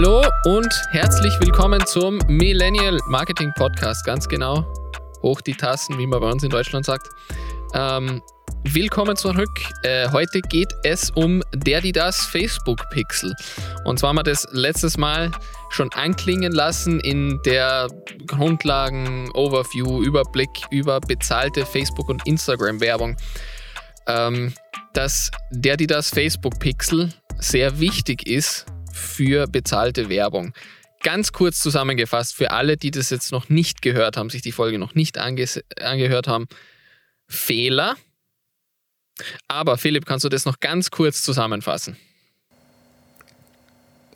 Hallo und herzlich willkommen zum Millennial Marketing Podcast. Ganz genau. Hoch die Tassen, wie man bei uns in Deutschland sagt. Ähm, willkommen zurück. Äh, heute geht es um der, die das Facebook Pixel. Und zwar haben wir das letztes Mal schon anklingen lassen in der Grundlagen, Overview, Überblick über bezahlte Facebook- und Instagram-Werbung. Ähm, dass der, die das Facebook Pixel sehr wichtig ist für bezahlte Werbung. Ganz kurz zusammengefasst, für alle, die das jetzt noch nicht gehört haben, sich die Folge noch nicht ange angehört haben, Fehler. Aber Philipp, kannst du das noch ganz kurz zusammenfassen?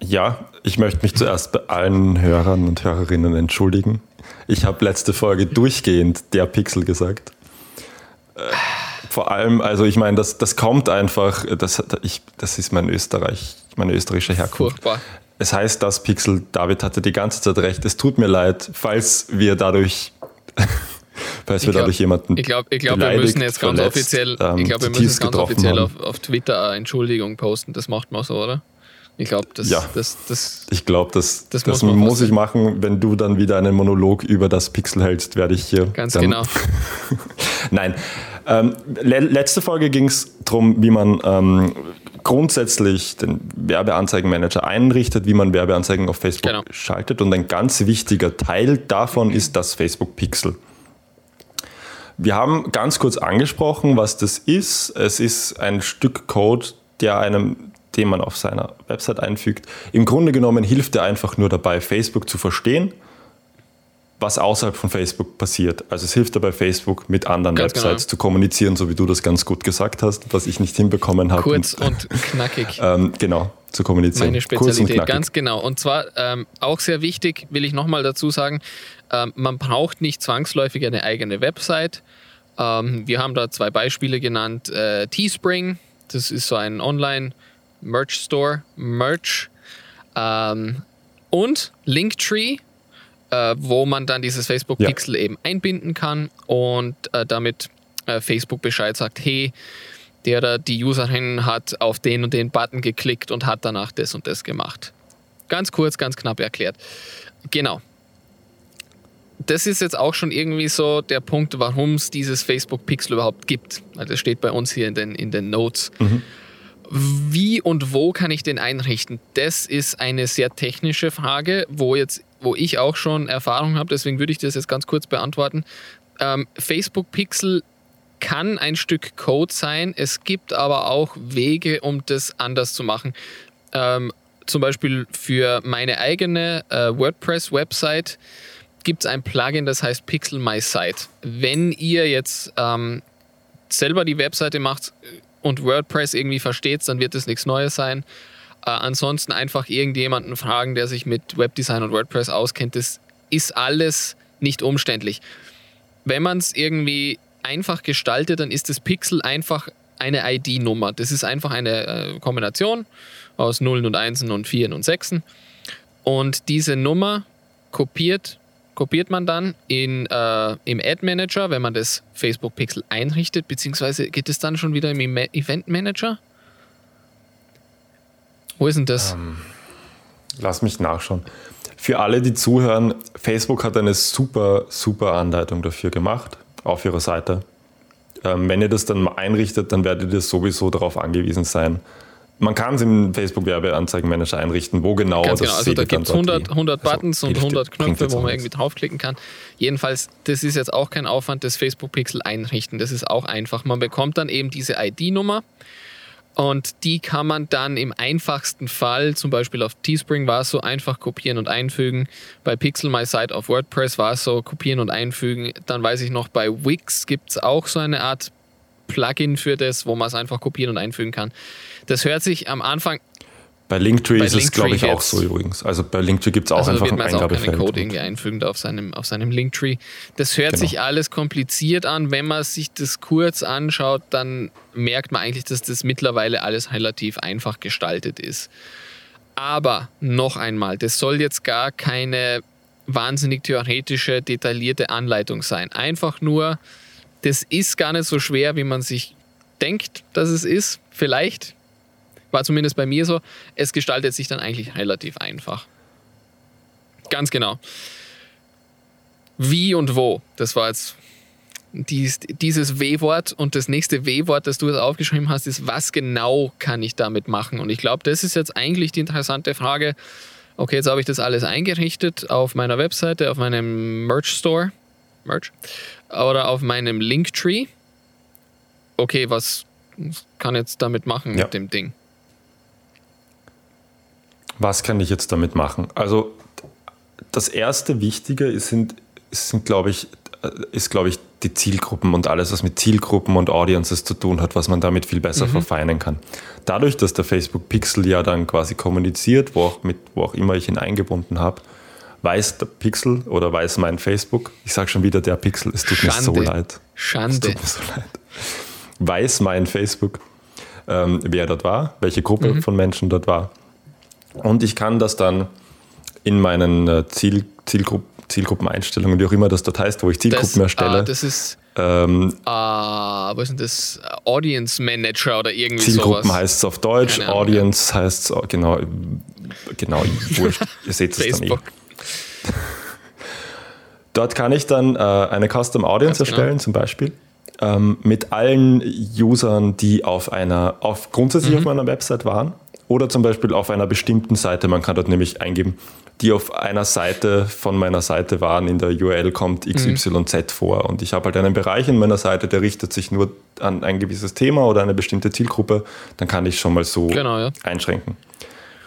Ja, ich möchte mich zuerst bei allen Hörern und Hörerinnen entschuldigen. Ich habe letzte Folge durchgehend der Pixel gesagt. Vor allem, also ich meine, das, das kommt einfach, das, ich, das ist mein Österreich, meine österreichische Herkunft. Furchtbar. Es heißt das Pixel, David hatte die ganze Zeit recht. Es tut mir leid, falls wir dadurch, falls wir glaub, dadurch jemanden. Ich glaube, ich glaub, wir müssen jetzt ganz verletzt, offiziell, ähm, ich glaube, wir müssen ganz offiziell auf, auf, Twitter eine Entschuldigung posten. Das macht man so, oder? Ich glaube, das, ja, das, das, ich glaube, das, das, das, muss, muss ich machen. Wenn du dann wieder einen Monolog über das Pixel hältst, werde ich hier. Ganz genau. Nein. Ähm, le letzte Folge ging es darum, wie man ähm, grundsätzlich den Werbeanzeigenmanager einrichtet, wie man Werbeanzeigen auf Facebook genau. schaltet. Und ein ganz wichtiger Teil davon ist das Facebook Pixel. Wir haben ganz kurz angesprochen, was das ist. Es ist ein Stück Code, der einem, den man auf seiner Website einfügt. Im Grunde genommen hilft er einfach nur dabei, Facebook zu verstehen was außerhalb von Facebook passiert. Also es hilft dabei, Facebook mit anderen ganz Websites genau. zu kommunizieren, so wie du das ganz gut gesagt hast, was ich nicht hinbekommen habe. Kurz und, knackig. ähm, genau, zu kommunizieren. Meine Spezialität, ganz genau. Und zwar ähm, auch sehr wichtig, will ich nochmal dazu sagen, ähm, man braucht nicht zwangsläufig eine eigene Website. Ähm, wir haben da zwei Beispiele genannt. Äh, Teespring, das ist so ein Online-Merch-Store, Merch. Ähm, und Linktree, äh, wo man dann dieses Facebook-Pixel ja. eben einbinden kann und äh, damit äh, Facebook Bescheid sagt, hey, der da die Userin hat auf den und den Button geklickt und hat danach das und das gemacht. Ganz kurz, ganz knapp erklärt. Genau. Das ist jetzt auch schon irgendwie so der Punkt, warum es dieses Facebook Pixel überhaupt gibt. Das steht bei uns hier in den, in den Notes. Mhm. Wie und wo kann ich den einrichten? Das ist eine sehr technische Frage, wo jetzt wo ich auch schon Erfahrung habe, deswegen würde ich das jetzt ganz kurz beantworten. Ähm, Facebook Pixel kann ein Stück Code sein, es gibt aber auch Wege, um das anders zu machen. Ähm, zum Beispiel für meine eigene äh, WordPress-Website gibt es ein Plugin, das heißt Pixel My Site. Wenn ihr jetzt ähm, selber die Webseite macht und WordPress irgendwie versteht, dann wird es nichts Neues sein. Äh, ansonsten einfach irgendjemanden fragen, der sich mit Webdesign und WordPress auskennt. Das ist alles nicht umständlich. Wenn man es irgendwie einfach gestaltet, dann ist das Pixel einfach eine ID-Nummer. Das ist einfach eine äh, Kombination aus Nullen und Einsen und Vieren und Sechsen. Und diese Nummer kopiert, kopiert man dann in, äh, im Ad Manager, wenn man das Facebook Pixel einrichtet, beziehungsweise geht es dann schon wieder im Event Manager? Wo ist denn das? Ähm, lass mich nachschauen. Für alle, die zuhören, Facebook hat eine super, super Anleitung dafür gemacht auf ihrer Seite. Ähm, wenn ihr das dann mal einrichtet, dann werdet ihr sowieso darauf angewiesen sein. Man kann es im Facebook-Werbeanzeigenmanager einrichten, wo genau Ganz das genau. Also da gibt es 100, 100 Buttons also, und 100 Knöpfe, wo man irgendwie draufklicken kann. Jedenfalls, das ist jetzt auch kein Aufwand, das Facebook-Pixel einrichten. Das ist auch einfach. Man bekommt dann eben diese ID-Nummer und die kann man dann im einfachsten Fall, zum Beispiel auf Teespring war es so einfach kopieren und einfügen. Bei Pixel My Site auf WordPress war es so kopieren und einfügen. Dann weiß ich noch, bei Wix gibt es auch so eine Art Plugin für das, wo man es einfach kopieren und einfügen kann. Das hört sich am Anfang bei Linktree bei ist Linktree es, glaube ich, auch so übrigens. Also bei Linktree gibt es auch also einfach ein Eingabefeld. Auch Code irgendwie einfügen auf seinem, auf seinem Linktree. Das hört genau. sich alles kompliziert an. Wenn man sich das kurz anschaut, dann merkt man eigentlich, dass das mittlerweile alles relativ einfach gestaltet ist. Aber noch einmal, das soll jetzt gar keine wahnsinnig theoretische, detaillierte Anleitung sein. Einfach nur, das ist gar nicht so schwer, wie man sich denkt, dass es ist. Vielleicht, war zumindest bei mir so. Es gestaltet sich dann eigentlich relativ einfach. Ganz genau. Wie und wo, das war jetzt dies, dieses W-Wort und das nächste W-Wort, das du jetzt aufgeschrieben hast, ist, was genau kann ich damit machen? Und ich glaube, das ist jetzt eigentlich die interessante Frage. Okay, jetzt habe ich das alles eingerichtet auf meiner Webseite, auf meinem Merch Store, Merch, oder auf meinem Linktree. Okay, was kann ich jetzt damit machen ja. mit dem Ding? Was kann ich jetzt damit machen? Also das erste Wichtige ist, sind, sind glaube ich, ist, glaube ich, die Zielgruppen und alles, was mit Zielgruppen und Audiences zu tun hat, was man damit viel besser mhm. verfeinern kann. Dadurch, dass der Facebook Pixel ja dann quasi kommuniziert, wo auch, mit, wo auch immer ich ihn eingebunden habe, weiß der Pixel oder weiß mein Facebook, ich sage schon wieder der Pixel, es tut Schande. mir so leid. Schande. Es tut mir so leid. Weiß mein Facebook, ähm, wer dort war, welche Gruppe mhm. von Menschen dort war. Und ich kann das dann in meinen äh, Ziel, Zielgruppen Zielgruppeneinstellungen, wie auch immer das dort heißt, wo ich Zielgruppen das, erstelle. Ah, das ist, ähm, ah, was ist das? Audience Manager oder irgendwie Zielgruppen sowas. heißt es auf Deutsch, Ahnung, Audience ja. heißt es, genau, genau, wurscht, ihr seht es dann eh. Dort kann ich dann äh, eine Custom Audience Ganz genau. erstellen, genau. zum Beispiel, ähm, mit allen Usern, die auf einer, auf grundsätzlich mhm. auf meiner Website waren oder zum Beispiel auf einer bestimmten Seite. Man kann dort nämlich eingeben, die auf einer Seite von meiner Seite waren. In der URL kommt XYZ mhm. vor. Und ich habe halt einen Bereich in meiner Seite, der richtet sich nur an ein gewisses Thema oder eine bestimmte Zielgruppe. Dann kann ich schon mal so genau, ja. einschränken.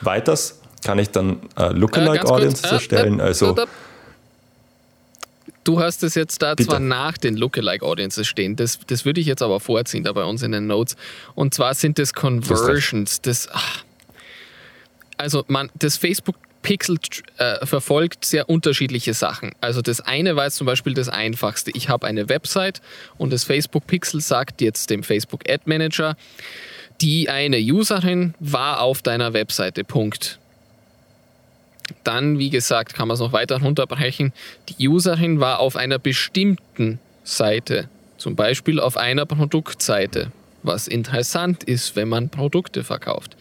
Weiters kann ich dann äh, Lookalike äh, Audiences äh, erstellen. also Du hast es jetzt da Bitte. zwar nach den Lookalike Audiences stehen, das, das würde ich jetzt aber vorziehen da bei uns in den Notes. Und zwar sind das Conversions. Das, ach, also man, das Facebook Pixel äh, verfolgt sehr unterschiedliche Sachen. Also das eine war jetzt zum Beispiel das einfachste. Ich habe eine Website und das Facebook Pixel sagt jetzt dem Facebook Ad Manager, die eine Userin war auf deiner Webseite. Punkt. Dann, wie gesagt, kann man es noch weiter runterbrechen. Die Userin war auf einer bestimmten Seite, zum Beispiel auf einer Produktseite, was interessant ist, wenn man Produkte verkauft.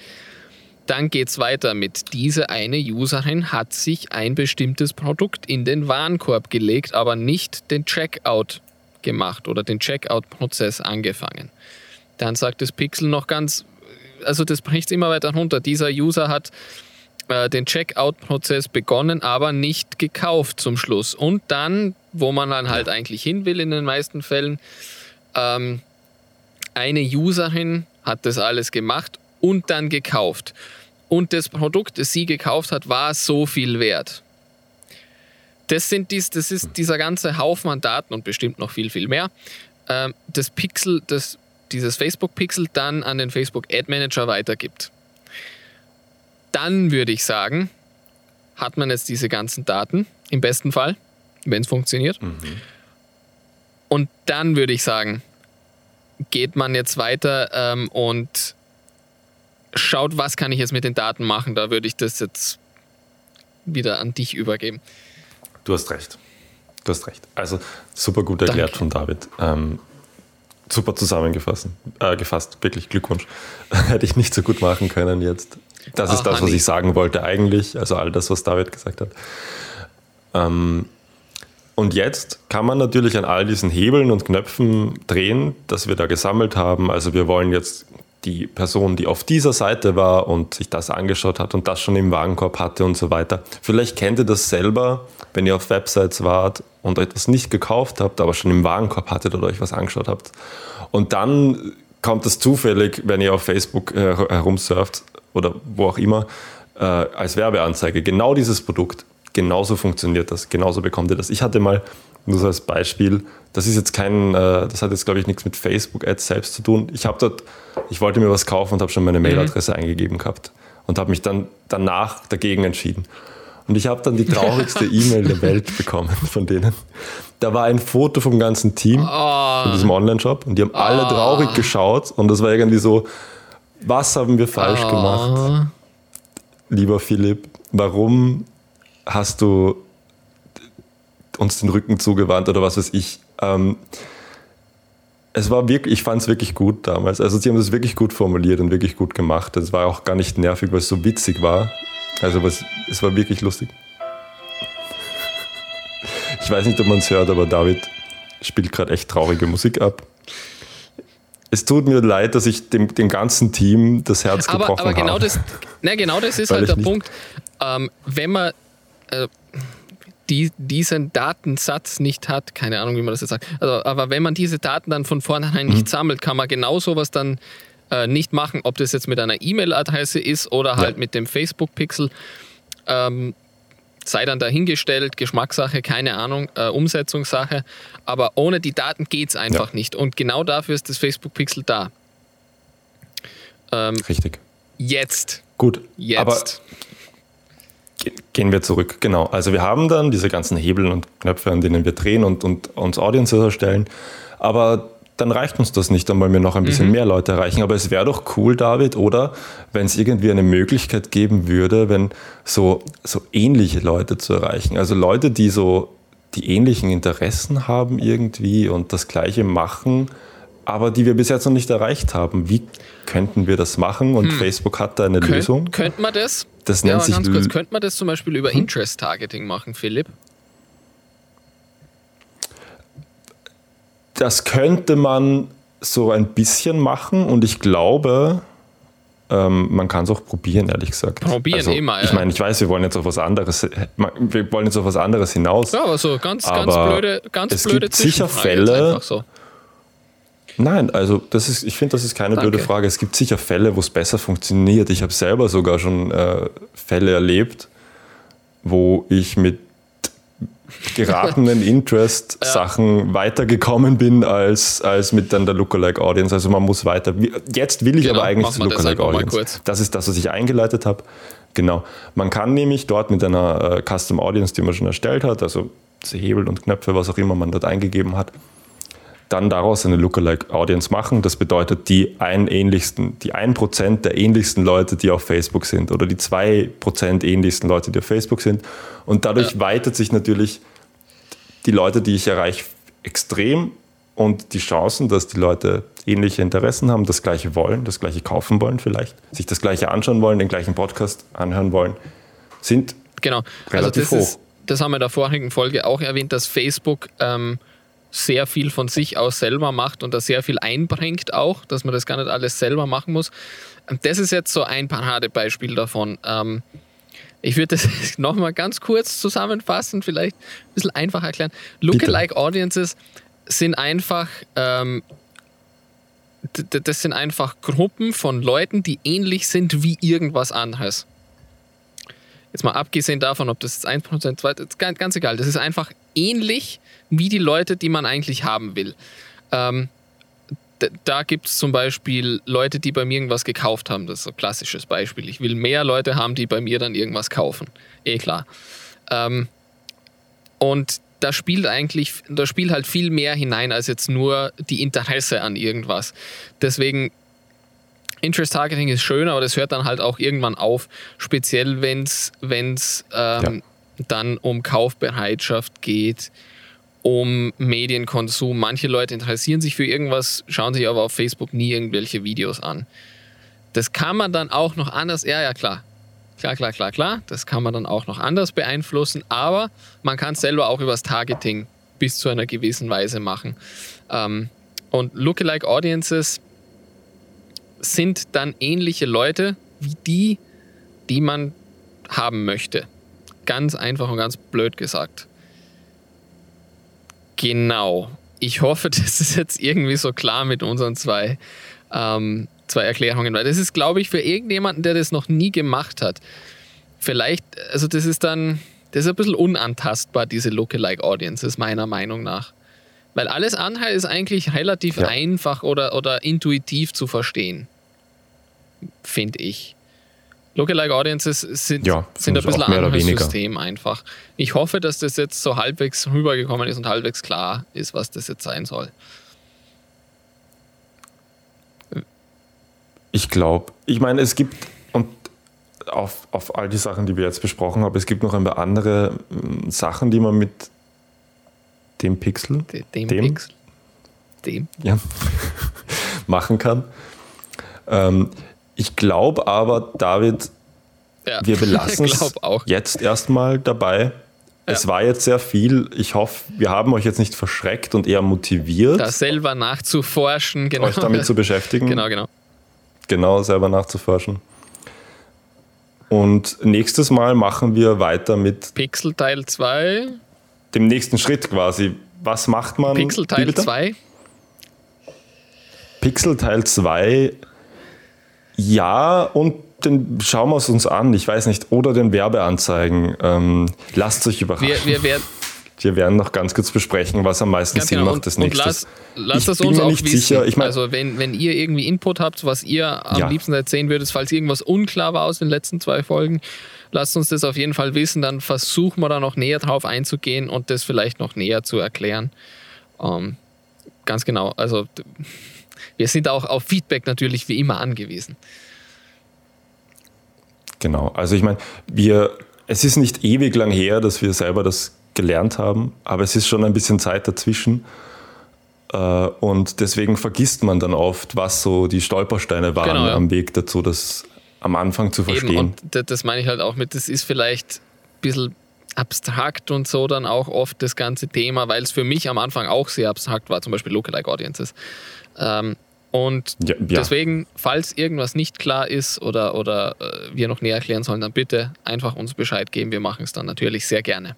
Dann geht es weiter mit, diese eine Userin hat sich ein bestimmtes Produkt in den Warenkorb gelegt, aber nicht den Checkout gemacht oder den Checkout-Prozess angefangen. Dann sagt das Pixel noch ganz, also das bricht immer weiter runter. Dieser User hat äh, den Checkout-Prozess begonnen, aber nicht gekauft zum Schluss. Und dann, wo man dann halt eigentlich hin will in den meisten Fällen, ähm, eine Userin hat das alles gemacht und dann gekauft. Und das Produkt, das sie gekauft hat, war so viel wert. Das, sind dies, das ist dieser ganze Haufen an Daten und bestimmt noch viel, viel mehr. Ähm, das Pixel, das dieses Facebook-Pixel dann an den Facebook Ad Manager weitergibt. Dann würde ich sagen, hat man jetzt diese ganzen Daten, im besten Fall, wenn es funktioniert. Mhm. Und dann würde ich sagen, geht man jetzt weiter ähm, und schaut, was kann ich jetzt mit den Daten machen. Da würde ich das jetzt wieder an dich übergeben. Du hast recht. Du hast recht. Also super gut erklärt Danke. von David. Ähm, super zusammengefasst. Äh, gefasst. Wirklich Glückwunsch. Hätte ich nicht so gut machen können jetzt. Das ist Ach, das, was ich sagen wollte eigentlich. Also all das, was David gesagt hat. Ähm, und jetzt kann man natürlich an all diesen Hebeln und Knöpfen drehen, dass wir da gesammelt haben. Also wir wollen jetzt die Person, die auf dieser Seite war und sich das angeschaut hat und das schon im Warenkorb hatte und so weiter. Vielleicht kennt ihr das selber, wenn ihr auf Websites wart und etwas nicht gekauft habt, aber schon im Warenkorb hattet oder euch was angeschaut habt. Und dann kommt es zufällig, wenn ihr auf Facebook äh, herumsurft oder wo auch immer, äh, als Werbeanzeige. Genau dieses Produkt, genauso funktioniert das, genauso bekommt ihr das. Ich hatte mal nur so als Beispiel, das ist jetzt kein, äh, das hat jetzt glaube ich nichts mit Facebook-Ads selbst zu tun. Ich habe dort, ich wollte mir was kaufen und habe schon meine mhm. Mailadresse mhm. eingegeben gehabt und habe mich dann danach dagegen entschieden. Und ich habe dann die traurigste E-Mail der Welt bekommen von denen. Da war ein Foto vom ganzen Team oh. von diesem Online-Shop und die haben oh. alle traurig geschaut und das war irgendwie so, was haben wir falsch oh. gemacht? Lieber Philipp, warum hast du uns den Rücken zugewandt oder was weiß ich. Ähm, es war wirklich, ich fand es wirklich gut damals. Also sie haben das wirklich gut formuliert und wirklich gut gemacht. Es war auch gar nicht nervig, weil es so witzig war. Also was, es war wirklich lustig. Ich weiß nicht, ob man es hört, aber David spielt gerade echt traurige Musik ab. Es tut mir leid, dass ich dem, dem ganzen Team das Herz aber, gebrochen aber genau habe. Das, na, genau das ist halt der Punkt. Ähm, wenn man äh, die, diesen Datensatz nicht hat, keine Ahnung, wie man das jetzt sagt, also, aber wenn man diese Daten dann von vornherein nicht mhm. sammelt, kann man genau sowas dann äh, nicht machen, ob das jetzt mit einer E-Mail-Adresse ist oder halt ja. mit dem Facebook-Pixel. Ähm, sei dann dahingestellt, Geschmackssache, keine Ahnung, äh, Umsetzungssache. Aber ohne die Daten geht es einfach ja. nicht. Und genau dafür ist das Facebook-Pixel da. Ähm, Richtig. Jetzt. Gut. Jetzt. Aber gehen wir zurück. Genau. Also wir haben dann diese ganzen Hebel und Knöpfe, an denen wir drehen und, und uns Audiences erstellen. Aber dann reicht uns das nicht, dann wollen wir noch ein bisschen mhm. mehr Leute erreichen. Aber es wäre doch cool, David, oder wenn es irgendwie eine Möglichkeit geben würde, wenn so, so ähnliche Leute zu erreichen. Also Leute, die so die ähnlichen Interessen haben irgendwie und das Gleiche machen, aber die wir bis jetzt noch nicht erreicht haben. Wie könnten wir das machen? Und hm. Facebook hat da eine Könnt, Lösung. Könnte man das? Das nennt ja, sich ganz kurz, könnte man das zum Beispiel über hm? Interest-Targeting machen, Philipp? Das könnte man so ein bisschen machen und ich glaube, ähm, man kann es auch probieren, ehrlich gesagt. Probieren also, immer, ja. Ich meine, ich weiß, wir wollen jetzt auf was anderes, wir wollen jetzt auf was anderes hinaus. Ja, aber so ganz, ganz blöde, ganz es blöde gibt sicher Fälle. So. Nein, also das ist, ich finde, das ist keine Danke. blöde Frage. Es gibt sicher Fälle, wo es besser funktioniert. Ich habe selber sogar schon äh, Fälle erlebt, wo ich mit geratenen Interest-Sachen ja. weitergekommen bin als, als mit dann der Lookalike Audience. Also man muss weiter. Jetzt will ich genau, aber eigentlich zur Lookalike Audience. Das ist das, was ich eingeleitet habe. Genau. Man kann nämlich dort mit einer äh, Custom Audience, die man schon erstellt hat, also Hebel und Knöpfe, was auch immer man dort eingegeben hat, dann daraus eine Lookalike Audience machen. Das bedeutet die ein ähnlichsten, die 1% der ähnlichsten Leute, die auf Facebook sind oder die 2% ähnlichsten Leute, die auf Facebook sind. Und dadurch ja. weitet sich natürlich die Leute, die ich erreiche, extrem und die Chancen, dass die Leute ähnliche Interessen haben, das gleiche wollen, das gleiche kaufen wollen vielleicht, sich das gleiche anschauen wollen, den gleichen Podcast anhören wollen, sind genau. Also relativ also hoch. Ist, das haben wir in der vorigen Folge auch erwähnt, dass Facebook ähm, sehr viel von sich aus selber macht und da sehr viel einbringt auch, dass man das gar nicht alles selber machen muss. Und das ist jetzt so ein Paradebeispiel davon. Ähm, ich würde das nochmal ganz kurz zusammenfassen, vielleicht ein bisschen einfach erklären. Lookalike Audiences sind einfach, ähm, das sind einfach Gruppen von Leuten, die ähnlich sind wie irgendwas anderes. Jetzt mal abgesehen davon, ob das jetzt 1%, 2%, ganz, ganz egal. Das ist einfach ähnlich wie die Leute, die man eigentlich haben will. Ähm, da gibt es zum Beispiel Leute, die bei mir irgendwas gekauft haben. Das ist ein klassisches Beispiel. Ich will mehr Leute haben, die bei mir dann irgendwas kaufen. Eh klar. Ähm, und da spielt eigentlich, da spielt halt viel mehr hinein als jetzt nur die Interesse an irgendwas. Deswegen Interest Targeting ist schön, aber das hört dann halt auch irgendwann auf, speziell wenn es ähm, ja. Dann um Kaufbereitschaft geht, um Medienkonsum. Manche Leute interessieren sich für irgendwas, schauen sich aber auf Facebook nie irgendwelche Videos an. Das kann man dann auch noch anders, ja, ja, klar. Klar, klar, klar, klar. Das kann man dann auch noch anders beeinflussen, aber man kann es selber auch übers Targeting bis zu einer gewissen Weise machen. Ähm, und Lookalike Audiences sind dann ähnliche Leute wie die, die man haben möchte. Ganz einfach und ganz blöd gesagt. Genau. Ich hoffe, das ist jetzt irgendwie so klar mit unseren zwei, ähm, zwei Erklärungen, weil das ist, glaube ich, für irgendjemanden, der das noch nie gemacht hat, vielleicht, also das ist dann, das ist ein bisschen unantastbar, diese Lookalike Audiences, meiner Meinung nach. Weil alles andere ist eigentlich relativ ja. einfach oder, oder intuitiv zu verstehen finde ich. Lookalike Audiences sind, ja, sind ein bisschen ein anderes System einfach. Ich hoffe, dass das jetzt so halbwegs rübergekommen ist und halbwegs klar ist, was das jetzt sein soll. Ich glaube, ich meine, es gibt, und auf, auf all die Sachen, die wir jetzt besprochen haben, es gibt noch ein paar andere hm, Sachen, die man mit dem Pixel, dem, dem Pixel, dem. Ja, machen kann. Ähm, ich glaube aber, David, ja, wir belassen es jetzt erstmal dabei. Ja. Es war jetzt sehr viel. Ich hoffe, wir haben euch jetzt nicht verschreckt und eher motiviert. Da selber nachzuforschen, genau. Euch damit zu beschäftigen. Genau, genau. Genau, selber nachzuforschen. Und nächstes Mal machen wir weiter mit Pixel Teil 2. Dem nächsten Schritt quasi. Was macht man? Pixel Teil 2. Pixel Teil 2. Ja, und den schauen wir es uns an. Ich weiß nicht. Oder den Werbeanzeigen. Ähm, lasst euch überraschen. Wir, wir, werden, wir werden noch ganz kurz besprechen, was am meisten Sinn genau. macht das nächste. Lass, lass es uns auch nicht wissen. Sicher. Ich mein, also wenn, wenn ihr irgendwie Input habt, was ihr am ja. liebsten erzählen würdet, falls irgendwas unklar war aus den letzten zwei Folgen, lasst uns das auf jeden Fall wissen. Dann versuchen wir da noch näher drauf einzugehen und das vielleicht noch näher zu erklären. Ähm, ganz genau. Also wir sind auch auf Feedback natürlich wie immer angewiesen. Genau. Also ich meine, wir, es ist nicht ewig lang her, dass wir selber das gelernt haben, aber es ist schon ein bisschen Zeit dazwischen. Äh, und deswegen vergisst man dann oft, was so die Stolpersteine waren genau, ja. am Weg dazu, das am Anfang zu verstehen. Eben, und das meine ich halt auch mit, das ist vielleicht ein bisschen abstrakt und so dann auch oft das ganze Thema, weil es für mich am Anfang auch sehr abstrakt war, zum Beispiel Lookalike Audiences. Ähm, und ja, ja. deswegen, falls irgendwas nicht klar ist oder, oder äh, wir noch näher erklären sollen, dann bitte einfach uns Bescheid geben. Wir machen es dann natürlich sehr gerne.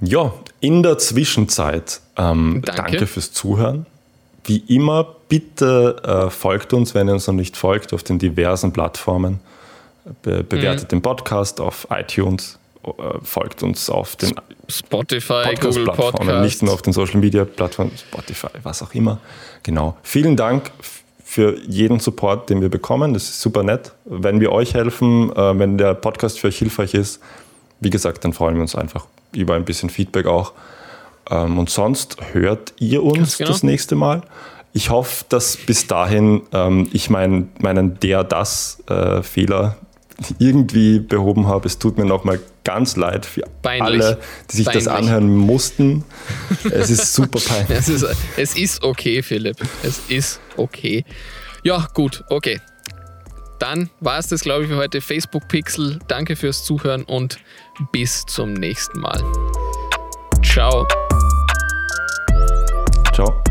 Ja, in der Zwischenzeit ähm, danke. danke. fürs Zuhören. Wie immer, bitte äh, folgt uns, wenn ihr uns noch nicht folgt, auf den diversen Plattformen. Be bewertet mhm. den Podcast auf iTunes, folgt uns auf den Spotify, Podcast-Plattformen, nicht nur auf den Social Media Plattformen, Spotify, was auch immer. Genau. Vielen Dank für jeden Support, den wir bekommen. Das ist super nett. Wenn wir euch helfen, äh, wenn der Podcast für euch hilfreich ist, wie gesagt, dann freuen wir uns einfach über ein bisschen Feedback auch. Ähm, und sonst hört ihr uns genau. das nächste Mal. Ich hoffe, dass bis dahin ähm, ich mein, meinen der-das-Fehler äh, irgendwie behoben habe. Es tut mir nochmal ganz leid für Beinlich. alle, die sich Beinlich. das anhören mussten. Es ist super peinlich. es, ist, es ist okay, Philipp. Es ist okay. Ja, gut, okay. Dann war es das, glaube ich, für heute. Facebook Pixel, danke fürs Zuhören und bis zum nächsten Mal. Ciao. Ciao.